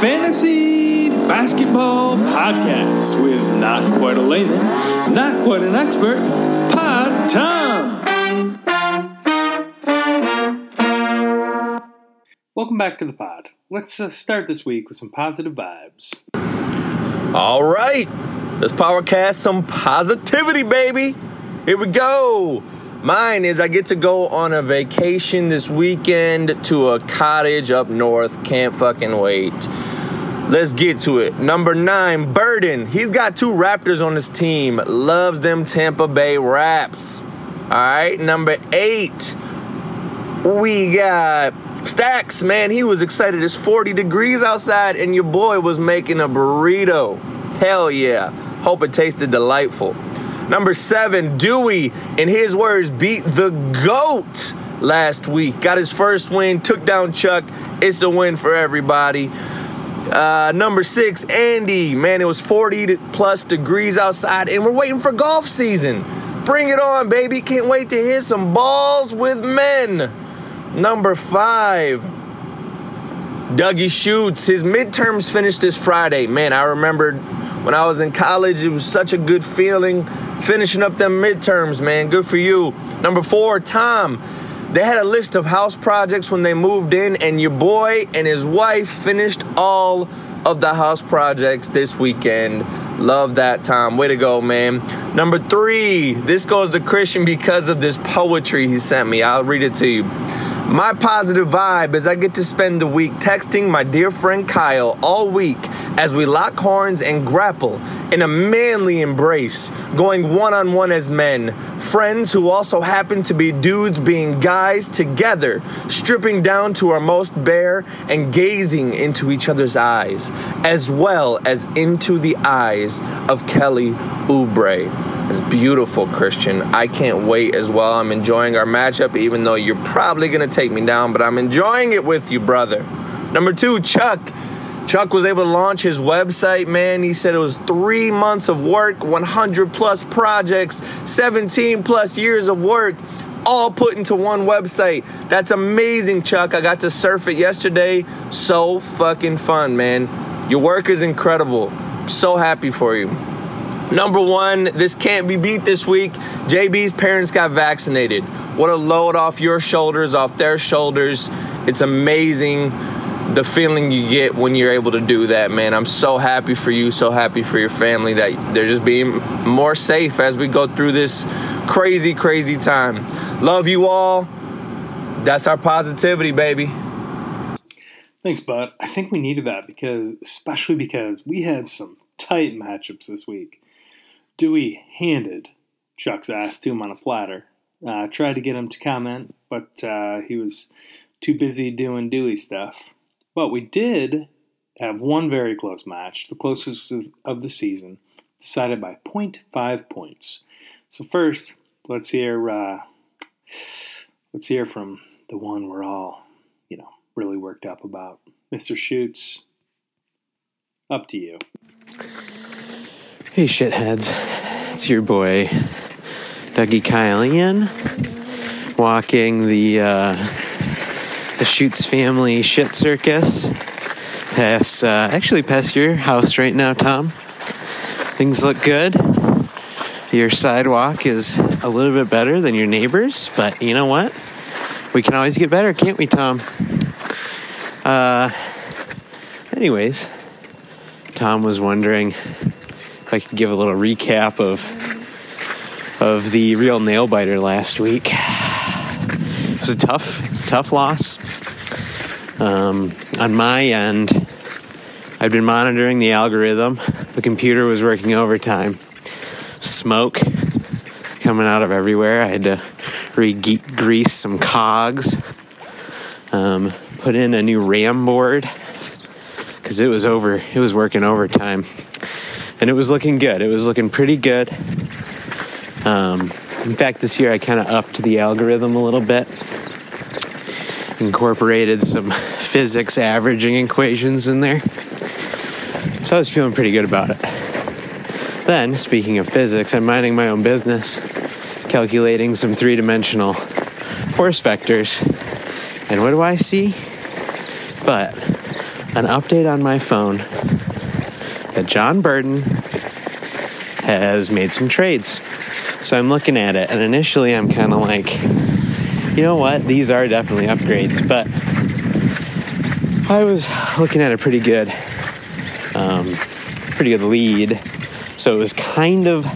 Fantasy Basketball Podcast with not quite a layman, not quite an expert, Pod Tom. Welcome back to the pod. Let's uh, start this week with some positive vibes. All right, let's powercast some positivity, baby. Here we go. Mine is I get to go on a vacation this weekend to a cottage up north. Can't fucking wait. Let's get to it. Number nine, Burden. He's got two Raptors on his team. Loves them Tampa Bay Raps. All right, number eight, we got Stacks. Man, he was excited. It's 40 degrees outside, and your boy was making a burrito. Hell yeah. Hope it tasted delightful. Number seven, Dewey, in his words, beat the GOAT last week. Got his first win, took down Chuck. It's a win for everybody. Uh, number six, Andy. Man, it was 40 plus degrees outside, and we're waiting for golf season. Bring it on, baby. Can't wait to hit some balls with men. Number five, Dougie Shoots. His midterms finished this Friday. Man, I remember when I was in college, it was such a good feeling finishing up them midterms, man. Good for you. Number four, Tom. They had a list of house projects when they moved in, and your boy and his wife finished all of the house projects this weekend. Love that, Tom. Way to go, man. Number three, this goes to Christian because of this poetry he sent me. I'll read it to you. My positive vibe is I get to spend the week texting my dear friend Kyle all week as we lock horns and grapple in a manly embrace, going one on one as men, friends who also happen to be dudes being guys together, stripping down to our most bare and gazing into each other's eyes, as well as into the eyes of Kelly Oubre. It's beautiful, Christian. I can't wait as well. I'm enjoying our matchup, even though you're probably going to take me down, but I'm enjoying it with you, brother. Number two, Chuck. Chuck was able to launch his website, man. He said it was three months of work, 100 plus projects, 17 plus years of work, all put into one website. That's amazing, Chuck. I got to surf it yesterday. So fucking fun, man. Your work is incredible. So happy for you. Number one, this can't be beat this week. JB's parents got vaccinated. What a load off your shoulders, off their shoulders. It's amazing the feeling you get when you're able to do that, man. I'm so happy for you, so happy for your family that they're just being more safe as we go through this crazy, crazy time. Love you all. That's our positivity, baby. Thanks, bud. I think we needed that because, especially because we had some tight matchups this week. Dewey handed Chuck's ass to him on a platter. Uh, tried to get him to comment, but uh, he was too busy doing Dewey stuff. But we did have one very close match, the closest of, of the season, decided by 0.5 points. So first, let's hear uh, let's hear from the one we're all, you know, really worked up about, Mr. Shoots. Up to you. Hey, shitheads. It's your boy, Dougie Kylian, walking the, uh, the Shoots family shit circus past, uh, actually past your house right now, Tom. Things look good. Your sidewalk is a little bit better than your neighbor's, but you know what? We can always get better, can't we, Tom? Uh, anyways, Tom was wondering if I could give a little recap of of the real nail biter last week. It was a tough, tough loss. Um, on my end, I've been monitoring the algorithm. The computer was working overtime. Smoke coming out of everywhere. I had to re-grease some cogs. Um, put in a new RAM board because it was over. It was working overtime and it was looking good. It was looking pretty good. Um, in fact, this year I kind of upped the algorithm a little bit, incorporated some physics averaging equations in there. So I was feeling pretty good about it. Then, speaking of physics, I'm minding my own business, calculating some three dimensional force vectors. And what do I see? But an update on my phone that John Burton has made some trades. So I'm looking at it, and initially I'm kind of like, you know what? These are definitely upgrades, but I was looking at a pretty good, um, pretty good lead. So it was kind of,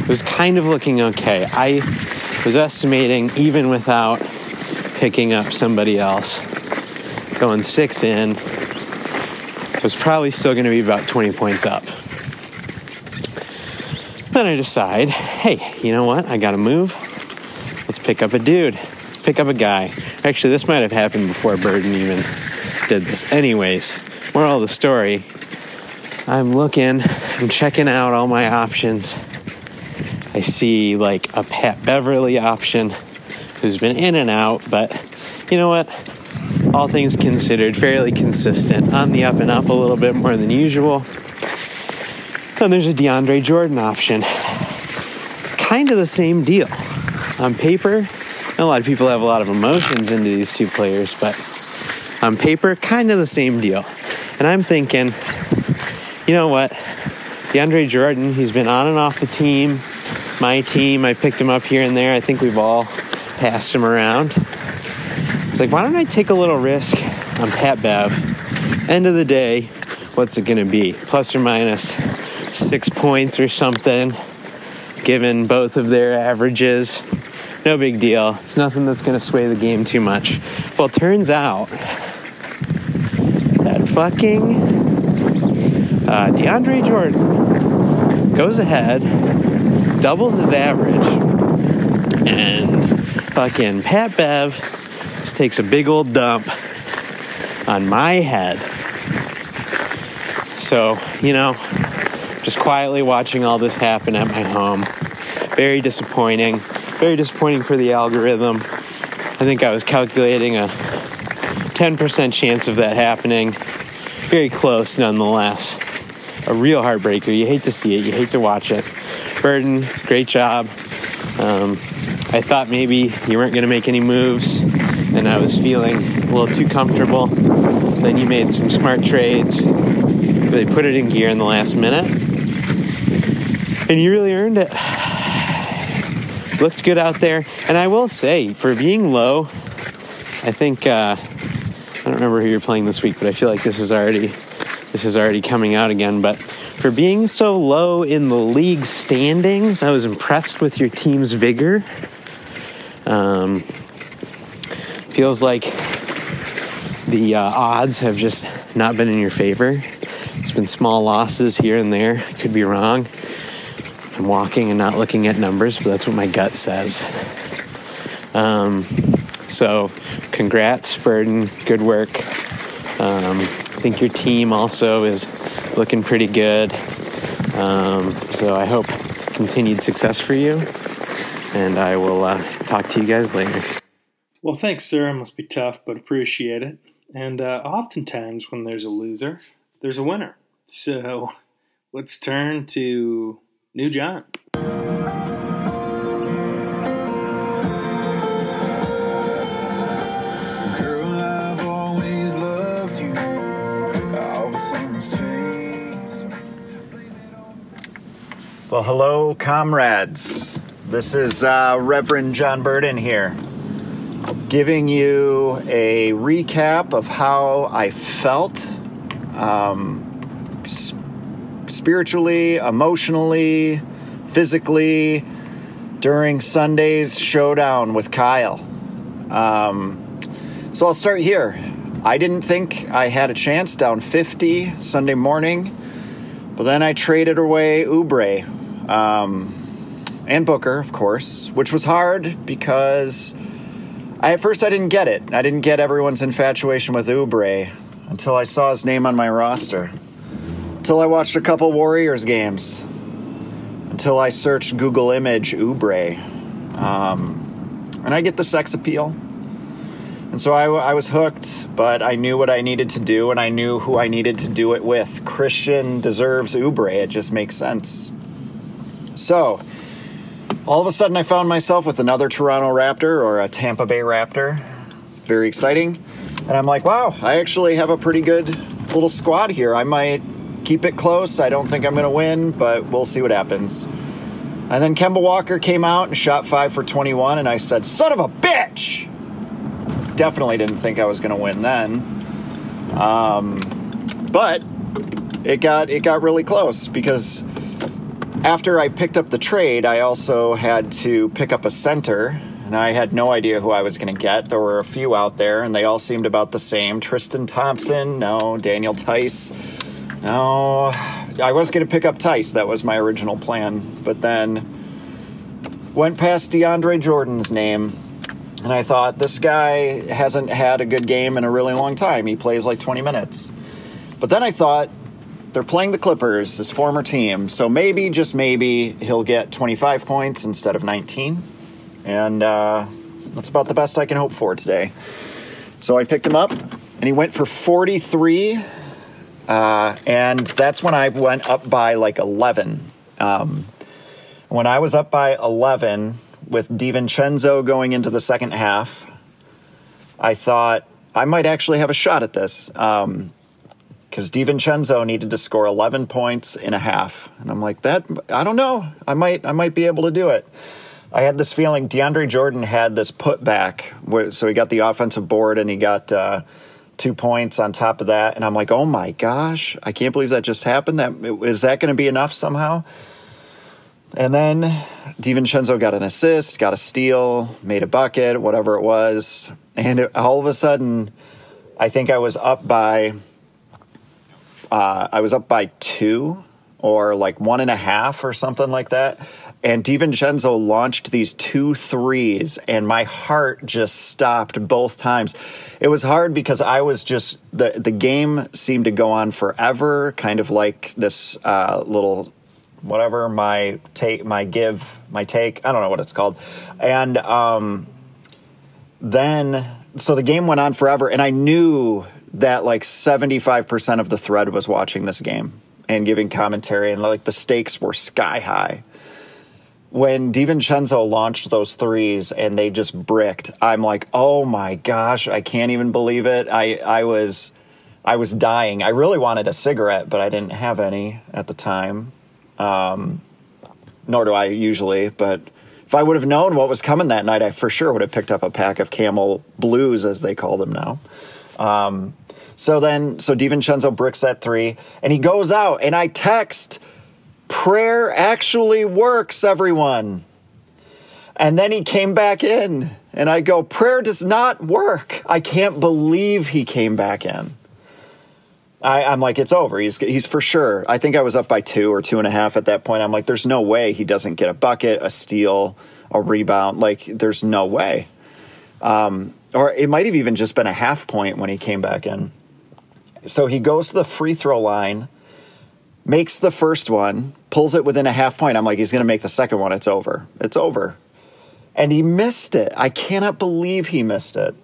it was kind of looking okay. I was estimating even without picking up somebody else, going six in, was probably still going to be about 20 points up. Then I decide, hey, you know what? I got to move. Let's pick up a dude. Let's pick up a guy. Actually, this might have happened before Burden even did this. Anyways, moral of the story I'm looking, I'm checking out all my options. I see like a Pat Beverley option who's been in and out, but you know what? All things considered, fairly consistent. On the up and up a little bit more than usual. Then there's a DeAndre Jordan option. Kind of the same deal. On paper, a lot of people have a lot of emotions into these two players, but on paper, kind of the same deal. And I'm thinking, you know what? DeAndre Jordan, he's been on and off the team, my team. I picked him up here and there. I think we've all passed him around. It's like, why don't I take a little risk on Pat Bev? End of the day, what's it going to be? Plus or minus six points or something, given both of their averages. No big deal. It's nothing that's going to sway the game too much. Well, turns out that fucking uh, DeAndre Jordan goes ahead, doubles his average, and fucking Pat Bev takes a big old dump on my head. So, you know, just quietly watching all this happen at my home. Very disappointing. Very disappointing for the algorithm. I think I was calculating a 10% chance of that happening. Very close nonetheless. A real heartbreaker. You hate to see it, you hate to watch it. Burden, great job. Um, I thought maybe you weren't going to make any moves, and I was feeling a little too comfortable. Then you made some smart trades, really put it in gear in the last minute, and you really earned it. Looked good out there, and I will say, for being low, I think uh, I don't remember who you're playing this week, but I feel like this is already this is already coming out again. But for being so low in the league standings, I was impressed with your team's vigor. Um, feels like the uh, odds have just not been in your favor. It's been small losses here and there. I could be wrong. I'm walking and not looking at numbers, but that's what my gut says. Um, so, congrats, Burden. Good work. Um, I think your team also is looking pretty good. Um, so, I hope continued success for you. And I will uh, talk to you guys later. Well, thanks, sir. It must be tough, but appreciate it. And uh, oftentimes, when there's a loser, there's a winner. So let's turn to New John. Girl, I've always loved you. All the summer's changed. Well, hello, comrades. This is uh, Reverend John Burden here, giving you a recap of how I felt um, spiritually, emotionally, physically during Sunday's showdown with Kyle. Um, so I'll start here. I didn't think I had a chance down 50 Sunday morning, but then I traded away Oubre um, and Booker, of course, which was hard because I, at first I didn't get it. I didn't get everyone's infatuation with Oubre until I saw his name on my roster. Until I watched a couple Warriors games. Until I searched Google image Oubre. Um, and I get the sex appeal. And so I, I was hooked, but I knew what I needed to do and I knew who I needed to do it with. Christian deserves Oubre. It just makes sense. So, all of a sudden, I found myself with another Toronto Raptor or a Tampa Bay Raptor. Very exciting. And I'm like, wow, I actually have a pretty good little squad here. I might keep it close. I don't think I'm going to win, but we'll see what happens. And then Kemba Walker came out and shot five for 21, and I said, "Son of a bitch!" Definitely didn't think I was going to win then, um, but it got it got really close because after I picked up the trade, I also had to pick up a center, and I had no idea who I was going to get. There were a few out there, and they all seemed about the same. Tristan Thompson, no. Daniel Theis, no. I was going to pick up Theis. That was my original plan, but then went past DeAndre Jordan's name, and I thought this guy hasn't had a good game in a really long time. He plays like 20 minutes. But then I thought they're playing the Clippers, his former team, so maybe, just maybe, he'll get 25 points instead of 19. And uh, that's about the best I can hope for today. So I picked him up, and he went for 43. Uh, and that's when I went up by like 11. Um, when I was up by 11 with DiVincenzo going into the second half, I thought I might actually have a shot at this. Um, because DiVincenzo needed to score 11 points in a half, and I'm like, that I don't know, I might I might be able to do it. I had this feeling DeAndre Jordan had this putback, so he got the offensive board and he got uh, two points on top of that, and I'm like, oh my gosh, I can't believe that just happened. That is that going to be enough somehow? And then DiVincenzo got an assist, got a steal, made a bucket, whatever it was, and it, all of a sudden, I think I was up by uh, I was up by two or like one and a half or something like that. And DiVincenzo launched these two threes, and my heart just stopped both times. It was hard because I was just the the game seemed to go on forever, kind of like this uh, little whatever my take, my give, my take. I don't know what it's called, and um, then so the game went on forever, and I knew that like 75% of the thread was watching this game and giving commentary and like the stakes were sky high. When DiVincenzo launched those threes and they just bricked i'm like oh my gosh i can't even believe it. I i was i was dying. I really wanted a cigarette but i didn't have any at the time. Um, nor do i usually but if i would have known what was coming that night i for sure would have picked up a pack of camel blues as they call them now um, so then, so DiVincenzo bricks that three, and he goes out, and I text, prayer actually works, everyone. And then he came back in, and I go, prayer does not work. I can't believe he came back in. I, I'm like, it's over. He's he's for sure. I think I was up by two or two and a half at that point. I'm like, there's no way he doesn't get a bucket, a steal, a rebound. Like, there's no way. Um, or it might have even just been a half point when he came back in. So he goes to the free throw line, makes the first one, pulls it within a half point. I'm like, he's going to make the second one. It's over. It's over. And he missed it. I cannot believe he missed it.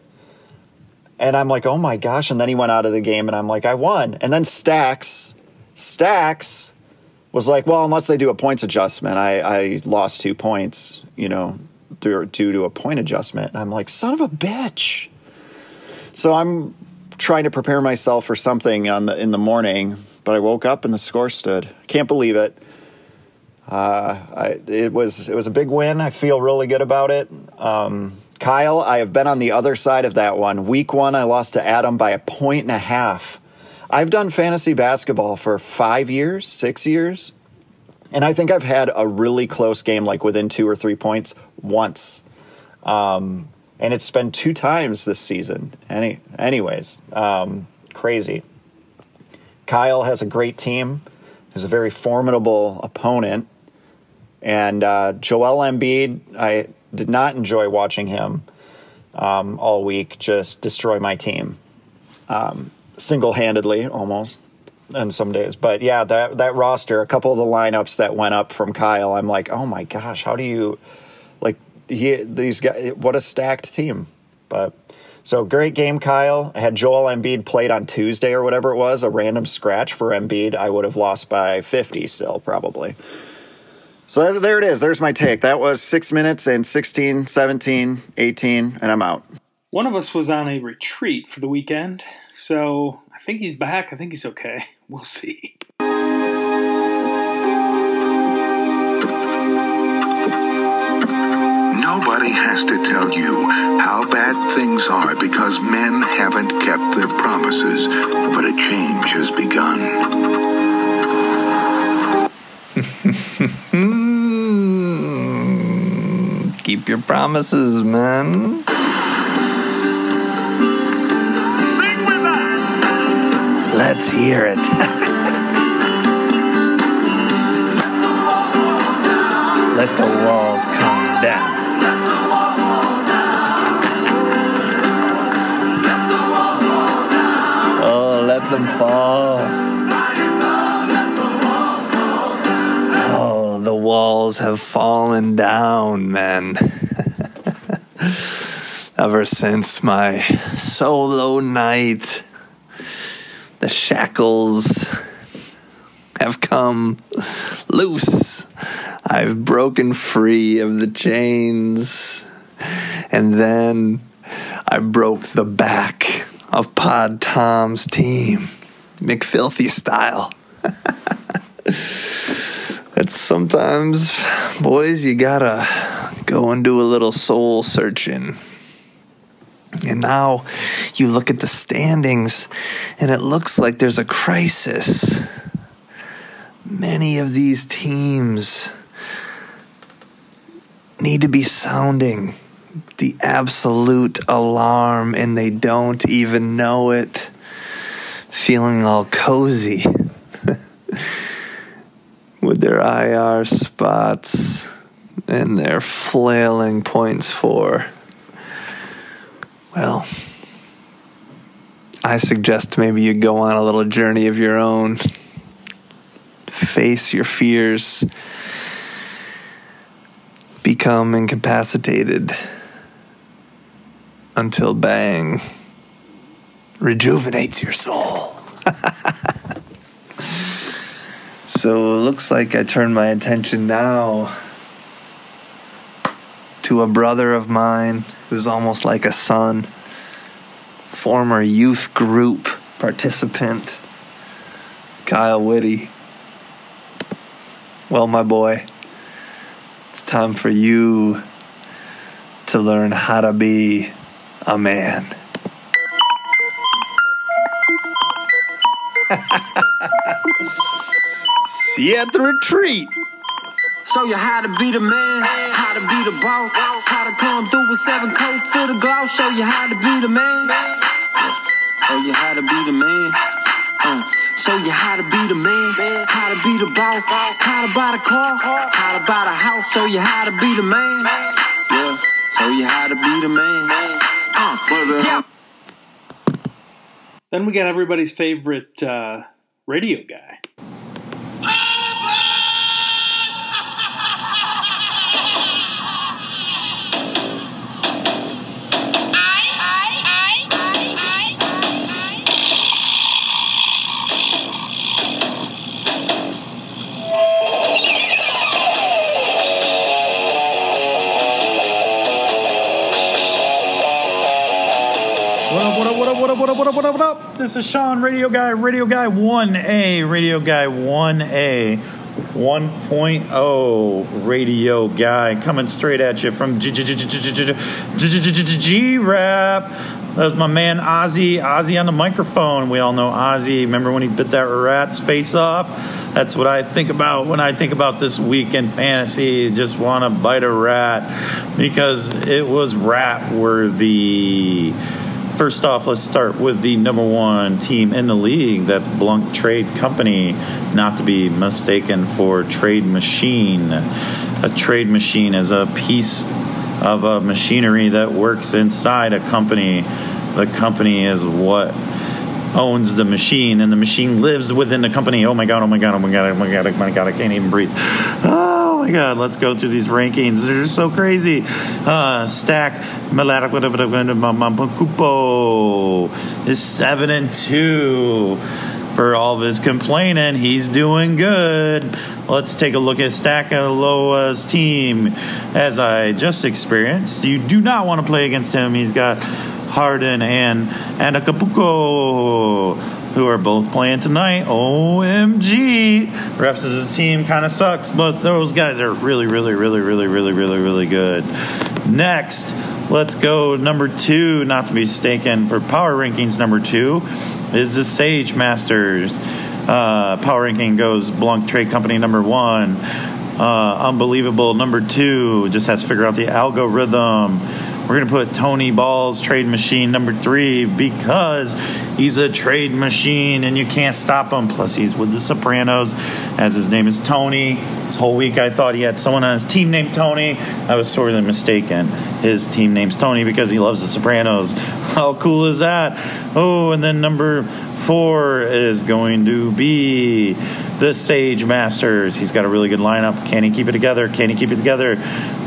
And I'm like, oh my gosh. And then he went out of the game, and I'm like, I won. And then Stacks, Stacks was like, well, unless they do a points adjustment, I, I lost two points, you know, due, to a point adjustment. And I'm like, son of a bitch. So I'm trying to prepare myself for something on the in the morning, but I woke up and the score stood. Can't believe it. Uh, I, it was it was a big win. I feel really good about it. Um, Kyle, I have been on the other side of that one. Week one, I lost to Adam by a point and a half. I've done fantasy basketball for five years, six years, and I think I've had a really close game, like within two or three points, once. Um, and it's been two times this season. Any, anyways, um, crazy. Kyle has a great team. He's a very formidable opponent, and uh, Joel Embiid. I did not enjoy watching him um, all week. Just destroy my team, um, single-handedly almost, and some days. But yeah, that that roster, a couple of the lineups that went up from Kyle, I'm like, oh my gosh, how do you like? he these guys what a stacked team. But so great game, Kyle. I had Joel Embiid played on Tuesday or whatever it was, a random scratch for Embiid. I would have lost by 50 still, probably. So there it is. There's my take. That was six minutes and 16, 17, 18, and I'm out. One of us was on a retreat for the weekend, so think he's back. I think he's okay. We'll see. Nobody has to tell you how bad things are because men haven't kept their promises, but a change has begun. Keep your promises, man. Let's hear it. Let the walls come down. Oh, let them fall. Oh, the walls have fallen down, man. Ever since my solo night, the shackles have come loose. I've broken free of the chains. And then I broke the back of Pod Tom's team, McFilthy style. It's sometimes, boys, you gotta go and do a little soul searching. And now you look at the standings and it looks like there's a crisis. Many of these teams need to be sounding the absolute alarm and they don't even know it. Feeling all cozy with their IR spots and their flailing points for. Well, I suggest maybe you go on a little journey of your own. Face your fears. Become incapacitated until bang rejuvenates your soul. So it looks like I turn my attention now to a brother of mine who's almost like a son, former youth group participant, Kyle Whitty. Well, my boy, it's time for you to learn how to be a man. See you at the retreat. Show you how to be the man, how to be the boss, how to come through with seven coats to the gloss. Show you how to be the man. Show you how to be the man. Uh, show you how to be the man, how to be the boss, how to buy the car, how to buy the house. Show you how to be the man. Yeah, show you how to be the man. Uh, yeah. Then we got everybody's favorite uh, radio guy. Up, what up, what up, what up? This is Shawn, Radio Guy, Radio Guy 1A, Radio Guy 1A, 1.0 Radio Guy, coming straight at you from G-Rap. That was my man Ozzy, Ozzy on the microphone. We all know Ozzy. Remember when he bit that rat's face off? That's what I think about when I think about this week in fantasy. Just want to bite a rat because it was rat worthy. First off, let's start with the number one team in the league. That's Blunk Trade Company, not to be mistaken for Trade Machine. A trade machine is a piece of a machinery that works inside a company. The company is what owns the machine, and the machine lives within the company. Oh my god! Oh my god! Oh my god! Oh my god! Oh my god! I can't even breathe. Oh my god! Let's go through these rankings. They're just so crazy. Uh, Stack Cupo is seven and two. For all of his complaining, he's doing good. Let's take a look at Stackaloa's team. As I just experienced, you do not want to play against him. He's got Harden and and Acapulco. Who are both playing tonight. OMG. Refs' as a team kind of sucks, but those guys are really, really, really, really, really, really, really good. Next, let's go number two, not to be mistaken, for power rankings number two is the Sage Masters. Uh, power ranking goes Blanc Trade Company number one. Uh, unbelievable number two. Just has to figure out the algorithm. We're going to put Tony Ball's trade machine number three because he's a trade machine and you can't stop him. Plus, he's with the Sopranos, as his name is Tony. This whole week, I thought he had someone on his team named Tony. I was sorely mistaken. His team name's Tony because he loves the Sopranos. How cool is that? Oh, and then number four is going to be the Sage Masters. He's got a really good lineup. Can he keep it together? Can he keep it together?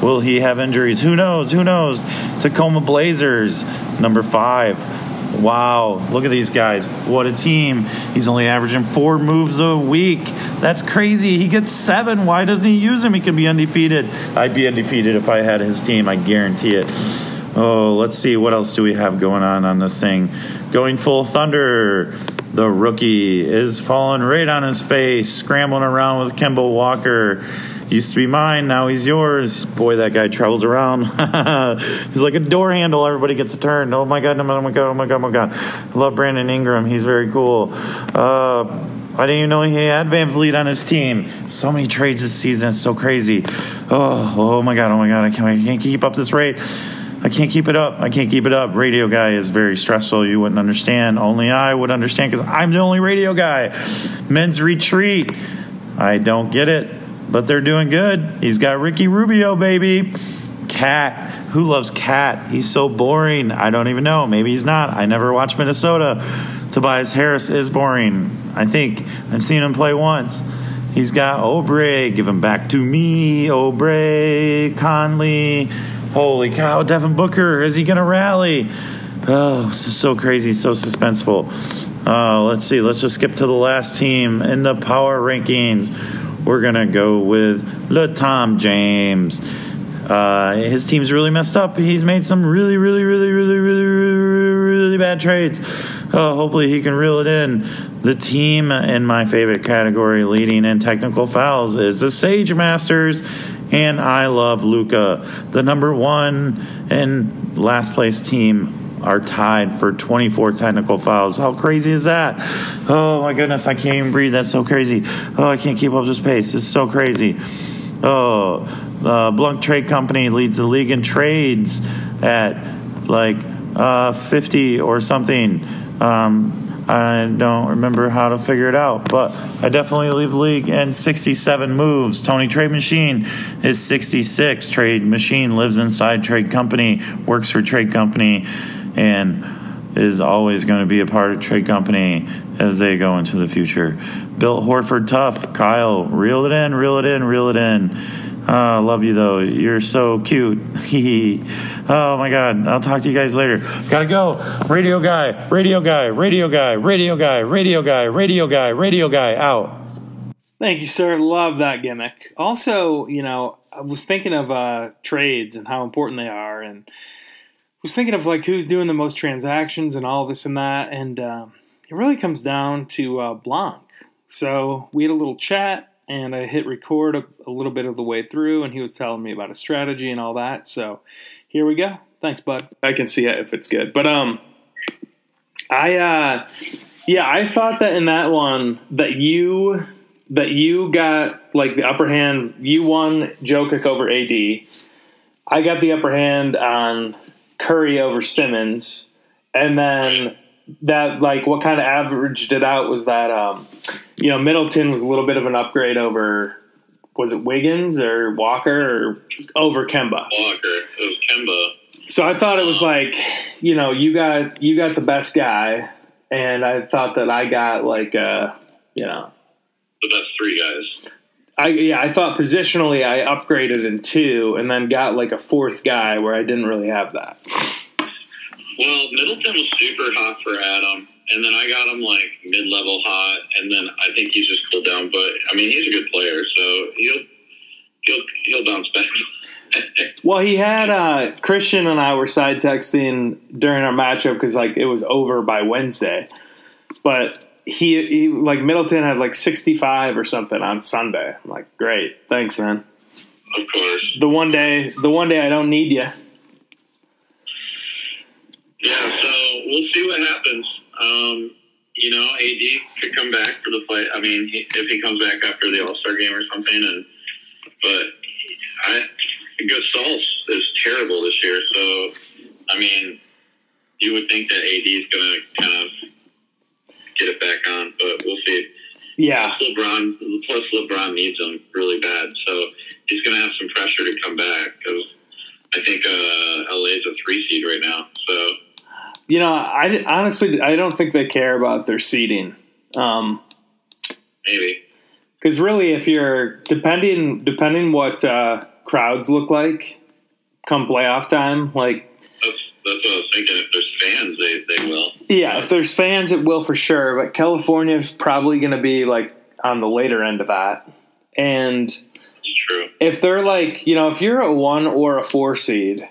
Will he have injuries? Who knows? Who knows? Tacoma Blazers, number five. Wow, look at these guys. What a team. He's only averaging four moves a week. That's crazy. He gets seven. Why doesn't he use them? He could be undefeated. I'd be undefeated if I had his team. I guarantee it. Oh, let's see. What else do we have going on on this thing? Going full thunder. The rookie is falling right on his face, scrambling around with Kemba Walker. Used to be mine, now he's yours. Boy, that guy travels around. he's like a door handle. Everybody gets a turn. Oh my god! Oh my god! Oh my god! Oh my god! I love Brandon Ingram. He's very cool. Uh, I didn't even know he had VanVleet on his team. So many trades this season. It's so crazy. Oh, oh my god! Oh my god! I can't, I can't keep up this rate. I can't keep it up. I can't keep it up. Radio guy is very stressful. You wouldn't understand. Only I would understand because I'm the only radio guy. Men's retreat. I don't get it, but they're doing good. He's got Ricky Rubio, baby. Cat. Who loves Cat? He's so boring. I don't even know. Maybe he's not. I never watched Minnesota. Tobias Harris is boring. I think I've seen him play once. He's got Oubre. Give him back to me. Oubre, Conley. Holy cow, Devin Booker, is he going to rally? Oh, this is so crazy, so suspenseful. Uh, let's see, let's just skip to the last team in the power rankings. We're going to go with LaTom James. Uh, his team's really messed up. He's made some really, really, really, really, really, really, really bad trades. Uh, hopefully, he can reel it in. The team in my favorite category, leading in technical fouls, is the Sage Masters and I love Luka. The number one and last place team are tied for 24 technical fouls. How crazy is that? Oh my goodness, I can't even breathe. That's so crazy. Oh, I can't keep up this pace. It's so crazy. Oh, uh, Blanc Trade Company leads the league in trades at like uh, 50 or something. Um, I don't remember how to figure it out, but I definitely leave the league in 67 moves. Tony Trade Machine is 66. Trade Machine lives inside Trade Company, works for Trade Company, and is always going to be a part of Trade Company as they go into the future. Built Horford Tough, Kyle, reel it in, reel it in, reel it in. Uh, love you though. You're so cute. oh my god. I'll talk to you guys later. Gotta go. Radio guy, radio guy, radio guy, radio guy, radio guy, radio guy, radio guy, out. Thank you, sir. Love that gimmick. Also, you know, I was thinking of uh, trades and how important they are, and was thinking of like who's doing the most transactions and all this and that, and um, it really comes down to uh, Blanc. So we had a little chat and I hit record a, a, little bit of the way through, and he was telling me about a strategy and all that. So here we go. Thanks, bud. I can see it if it's good. But um, I uh, yeah, I thought that in that one that you that you got like the upper hand. You won Jokic over AD. I got the upper hand on Curry over Simmons, and then that like what kind of averaged it out was that um, you know Middleton was a little bit of an upgrade over was it Wiggins or Walker or over Kemba? Walker. It was Kemba. So I thought it was like you know you got you got the best guy, and I thought that I got like uh you know the best three guys. I yeah, I thought positionally I upgraded in two, and then got like a fourth guy where I didn't really have that. Well, Middleton was super hot for Adam, and then I got him like mid-level hot, and then I think he's just cooled down. But I mean, he's a good player, so he'll he'll he'll bounce back. well, he had uh, Christian and I were side texting during our matchup because like it was over by Wednesday, but he, he like Middleton had like 65 or something on Sunday. I'm like, great, thanks, man. Of course. The one day, the one day I don't need you. Yeah, so we'll see what happens. Um, you know, AD could come back for the fight. I mean, if he comes back after the All Star game or something, and but I Gasol is terrible this year. So, I mean, you would think that AD is going to kind of get it back on, but we'll see. Yeah, Plus LeBron, plus LeBron needs him really bad, so he's going to have some pressure to come back because I think uh, LA is a three seed right now. So you know, I honestly I don't think they care about their seating. Um, maybe Because really, if you're depending depending what uh, crowds look like come playoff time, like that's that's what I was thinking. If there's fans, they they will. yeah, if there's fans, it will for sure. But California is probably going to be like on the later end of that, and true. if they're like you know if you're a one or a four seed,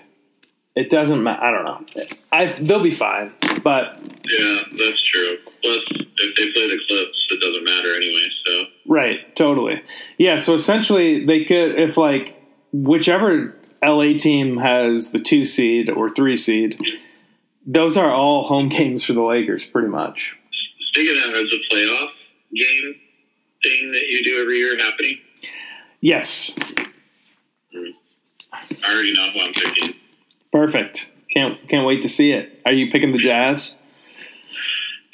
it doesn't matter. I don't know. I they'll be fine, but Yeah, that's true. Plus, if they play the Clips, it doesn't matter anyway. So Right, totally. Yeah, so essentially they could if like whichever LA team has the 2 seed or 3 seed, those are all home games for the Lakers pretty much. speaking of, is a playoff game thing that you do every year happening? Yes. Mm-hmm. I already know who I'm picking. Perfect. Can't can't wait to see it. Are you picking the Jazz?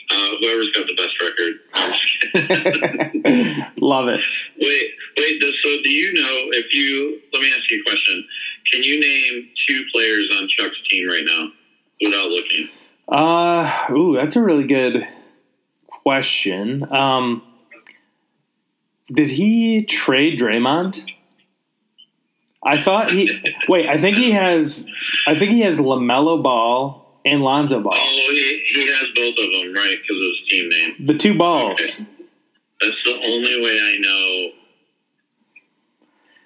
Uh, whoever's got the best record. I'm just kidding. Love it. Wait, wait. So, do you know if you? Let me ask you a question. Can you name two players on Chuck's team right now without looking? Uh ooh, that's a really good question. Um did he trade Draymond? I thought he wait, I think he has I think he has LaMelo Ball and Lonzo Ball. Oh, he, he has both of them, right? Because of his team name. The two balls. Okay. That's the only way I know.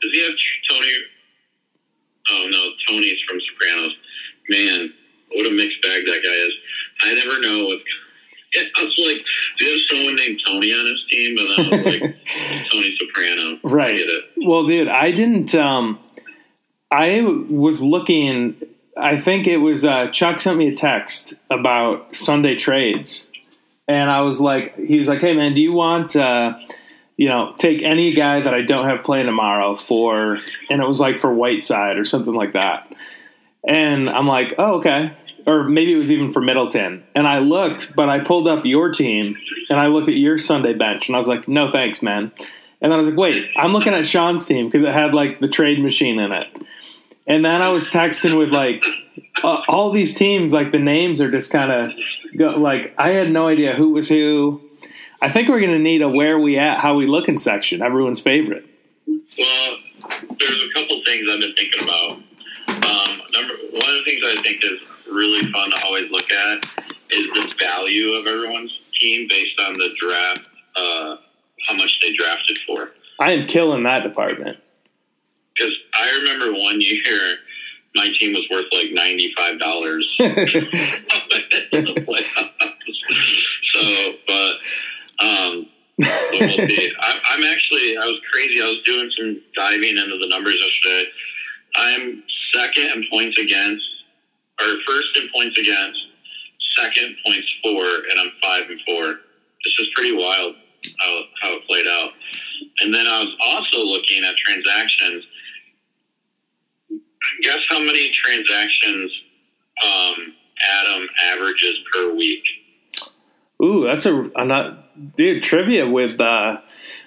Does he have Tony? Oh no, Tony's from Sopranos. Man, what a mixed bag that guy is. I never know if. I was like, do you have someone named Tony on his team? And then I was like, Tony Soprano. I Right. Well, dude, I didn't. Um, I was looking. I think it was uh, Chuck sent me a text about Sunday trades, and I was like, he was like, "Hey man, do you want, uh, you know, take any guy that I don't have playing tomorrow for?" And it was like for Whiteside or something like that. And I'm like, "Oh, okay." Or maybe it was even for Middleton. And I looked, but I pulled up your team and I looked at your Sunday bench and I was like, no thanks, man. And I was like, wait, I'm looking at Shawn's team because it had like the trade machine in it. And then I was texting with like uh, all these teams, like the names are just kind of go, like I had no idea who was who. I think we're gonna need a where we at, how we looking section, everyone's favorite. Well, there's a couple things I've been thinking about. Um, number one of the things I think is really fun to always look at is the value of everyone's team based on the draft, uh, how much they drafted for. I am killing that department. Because I remember one year, my team was worth like ninety five dollars. so, but um, we'll see. I, I'm actually, I was crazy. I was doing some diving into the numbers yesterday. I'm second in points against, or first in points against, second points for, and I'm five and four. This is pretty wild how, how it played out. And then I was also looking at transactions. Guess how many transactions um, Adam averages per week? Ooh, that's a, a not, dude. Trivia with uh,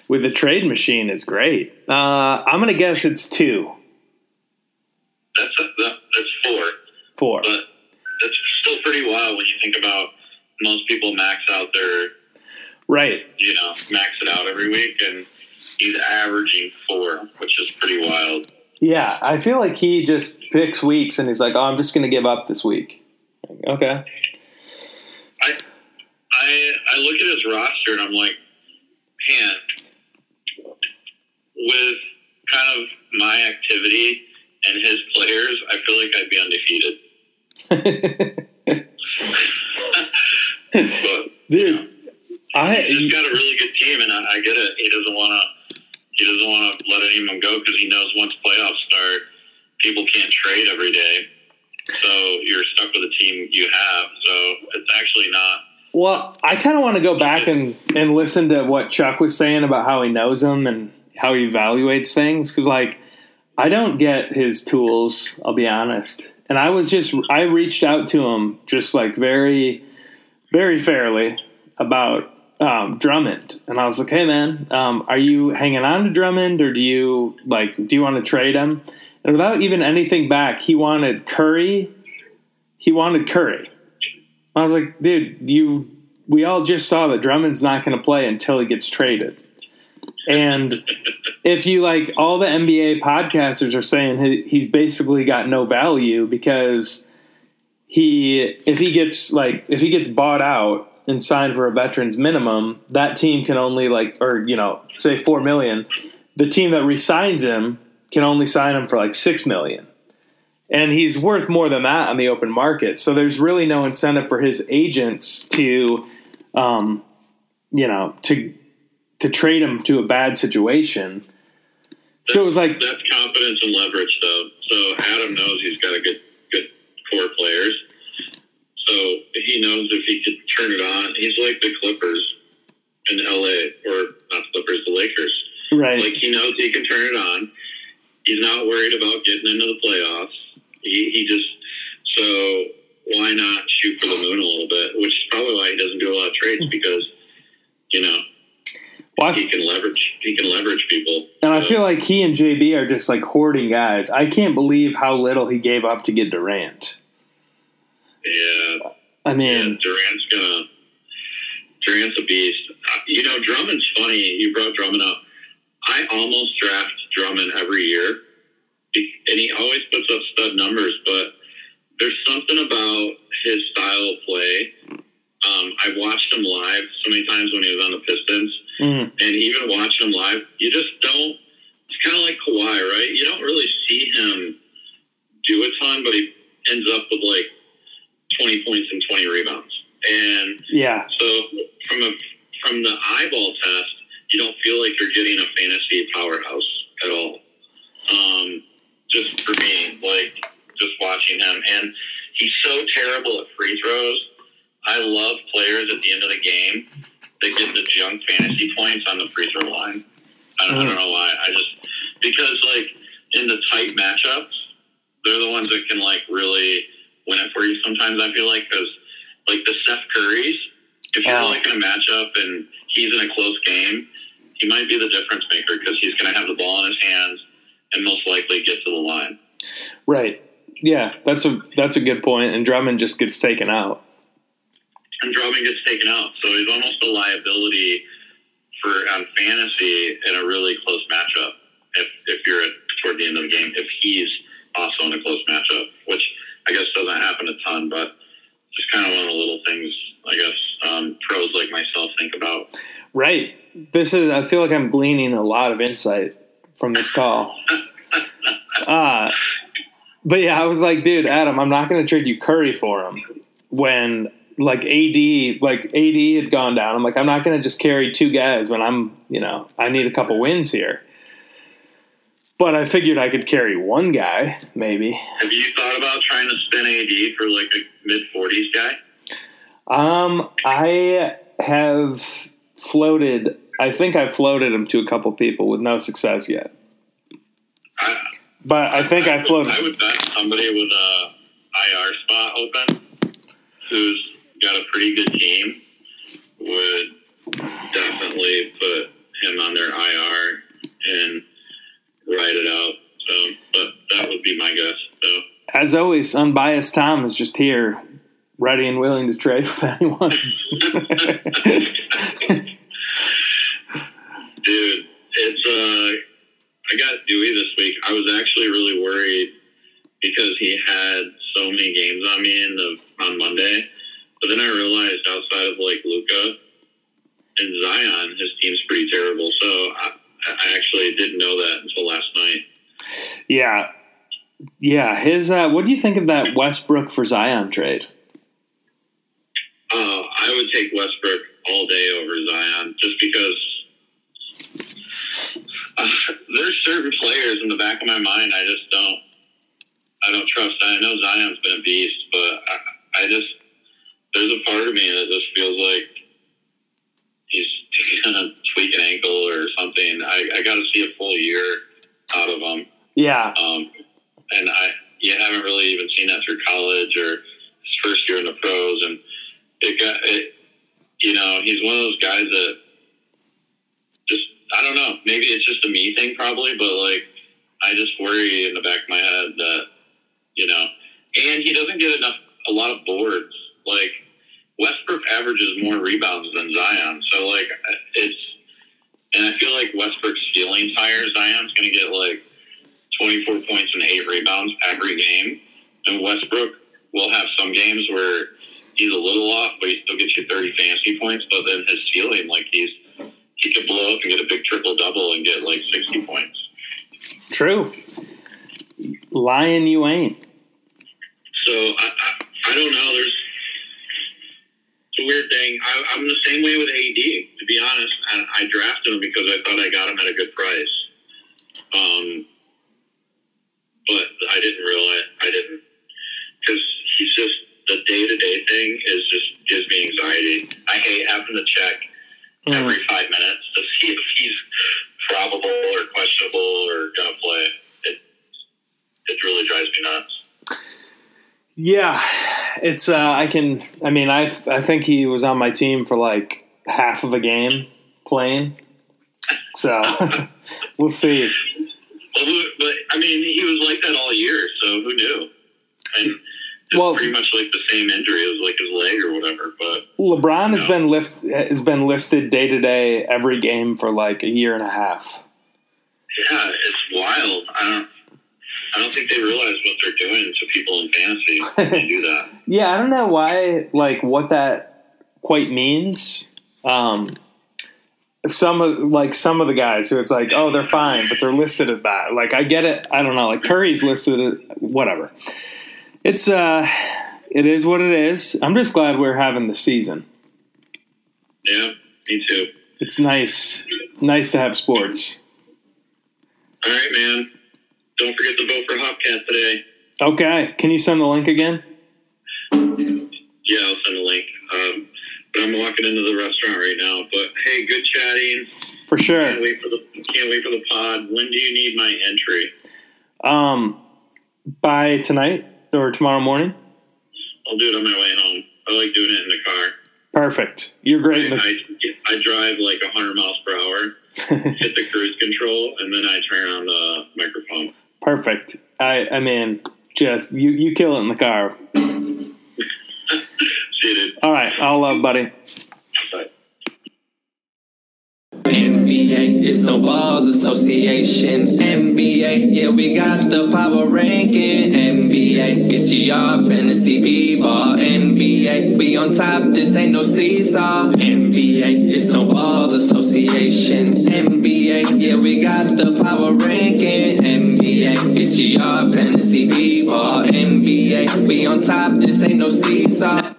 with the trade machine is great. Uh, I'm gonna guess it's two, That's a, that's four, four. but that's still pretty wild when you think about most people max out their, Right. you know, max it out every week, and he's averaging four, which is pretty wild. Yeah, I feel like he just picks weeks and he's like, "Oh, I'm just gonna give up this week." Okay. I I I look at his roster and I'm like, man, with kind of my activity and his players, I feel like I'd be undefeated. But Dude, you know, I he's got a really good team, and I, I get it. He doesn't want to. He doesn't want to let anyone go because he knows once playoffs start, people can't trade every day. So you're stuck with the team you have. So it's actually not. Well, I kind of want to go back and, and listen to what Chuck was saying about how he knows him and how he evaluates things. Because, like, I don't get his tools, I'll be honest. And I was just, I reached out to him just like very, very fairly about um, Drummond. And I was like, hey, man, um, are you hanging on to Drummond or do you, like, do you want to trade him? And without even anything back, he wanted Curry. He wanted Curry. I was like, dude, you. We all just saw that Drummond's not going to play until he gets traded. And if you like, all the NBA podcasters are saying he, he's basically got no value because he, if he gets like, if he gets bought out and signed for a veterans minimum, that team can only like, or you know, say four million. The team that resigns him can only sign him for like six million and he's worth more than that on the open market. So there's really no incentive for his agents to, um, you know, to to trade him to a bad situation. So it was like that's confidence and leverage, though. So Adam knows he's got a good good core players. He knows if he could turn it on, he's like the Clippers in LA, or not the Clippers, the Lakers. right. Like he knows he can turn it on. He's not worried about getting into the playoffs. He, he just so why not shoot for the moon a little bit? Which is probably why he doesn't do a lot of trades hmm. because you know Well, he can leverage he can leverage people. and I feel like he and JB are just like hoarding guys. I can't believe how little he gave up to get Durant. Yeah, I yeah, mean, Durant's gonna Durant's a beast. Uh, You know, Drummond's funny. You brought Drummond up. I almost draft Drummond every year, and he always puts up stud numbers. But there's something about his style of play. Um, I watched him live so many times when he was on the Pistons, mm, and even watching him live, you just don't. It's kind of like Kawhi, right? You don't really see him do a ton, but he ends up with like 20 points and 20 rebounds. And yeah, so from a from the eyeball test, you don't feel like you're getting a fantasy powerhouse at all. Um, just for me, like just watching him, and he's so terrible at free throws. I love players at the end of the game that get the junk fantasy points on the free throw line. I don't, I don't know why. I just because like in the tight matchups, they're the ones that can like really win it for you. Sometimes I feel like because like the Seth Currys, if you're Oh. like in a matchup and he's in a close game, he might be the difference maker because he's going to have the ball in his hands and most likely get to the line. right. Yeah, that's a that's a good point. And Drummond just gets taken out. And Drummond gets taken out, so he's almost a liability for on fantasy in a really close matchup. If if you're at, toward the end of the game, if he's also in a close matchup, which I guess doesn't happen a ton, but just kind of one of the little things I guess um, pros like myself think about. Right. This is. I feel like I'm gleaning a lot of insight from this call. Uh but yeah, I was like, dude, Adam, I'm not going to trade you Curry for him when like AD, like AD had gone down. I'm like, I'm not going to just carry two guys when I'm, you know, I need a couple wins here. But I figured I could carry one guy, maybe. Have you thought about trying to spin AD for like a mid 40s guy? Um, I have floated. I think I floated him to a couple people with no success yet. I, But I think I would- floated. I would bet somebody with a IR spot open who's got a pretty good team would definitely put him on their IR and ride it out. So, but that would be my guess. So, As always, unbiased Tom is just here, ready and willing to trade with anyone. dude, it's uh, I got Dewey this week. I was actually really worried because he had so many games on me in the on Monday. But then I realized outside of like Luka and Zion, his team's pretty terrible. So I, I actually didn't know that until last night. yeah, yeah. His. Uh, what do you think of that Westbrook for Zion trade? Uh, I would take Westbrook all day over Zion just because uh, there's certain players in the back of my mind I just don't I don't trust. I know Zion's been a beast, but I, I just there's a part of me that just feels like he's gonna tweak an ankle or something. I, I got to see a full year out of him. Yeah. Um, and I you haven't really even seen that through college or his first year in the pros, and it got it. You know, he's one of those guys that just I don't know. Maybe it's just a me thing, probably, but like I just worry in the back of my head that you know, and he doesn't get enough a lot of boards. Like Westbrook averages more rebounds than Zion, so like it's. And I feel like Westbrook's ceiling's higher. Zion's going to get like 24 points and eight rebounds every game. And Westbrook will have some games where he's a little off, but he still gets you 30 fantasy points. But then his ceiling, like he's he could blow up and get a big triple double and get like 60 points. True. Lion, you ain't. So I, I, I don't know. There's a weird thing. I, I'm the same way with AD. To be honest, I, I drafted him because I thought I got him at a good price. Um, but I didn't realize I didn't because he's just the day to day thing is just gives me anxiety. I hate having to check every five minutes to see if he's probable or questionable or gonna play. It it really drives me nuts. Yeah, it's. Uh, I can. I mean, I I think he was on my team for like half of a game playing. So we'll see. Well, who, but I mean, he was like that all year, so who knew? And Well- pretty much like the same injury. It was like his leg or whatever. But LeBron has been lift has been listed day to day every game for like a year and a half. yeah, it's wild. I don't. I don't think they realize what they're doing to people in fantasy when they do that. Yeah, I don't know why, like, what that quite means. Um, some of like some of the guys who it's like, oh, they're fine, but they're listed as that. Like, I get it. I don't know. Like Curry's listed, as, whatever. It's uh, it is what it is. I'm just glad we're having the season. Yeah, me too. It's nice, nice to have sports. All right, man. Don't forget to vote for Hopcat today. Okay, can you send the link again? Yeah, I'll send a link. Um, but I'm walking into the restaurant right now. But hey, good chatting. For sure. Can't wait for the can't wait for the pod. When do you need my entry? Um, by tonight or tomorrow morning. I'll do it on my way home. I like doing it in the car. Perfect. You're great. I, the- I, I drive like 100 miles per hour, hit the cruise control, and then I turn on the microphone. Perfect. I I mean, just you you kill it in the car. See you, dude. All right, I'll love, buddy. Bye. NBA, it's no balls association. NBA, yeah, we got the power ranking. NBA, it's GR fantasy b-ball. NBA, we on top, this ain't no seesaw. NBA, it's no balls association. NBA, yeah, we got the power ranking. NBA, it's GR fantasy b-ball. NBA, we on top, this ain't no seesaw.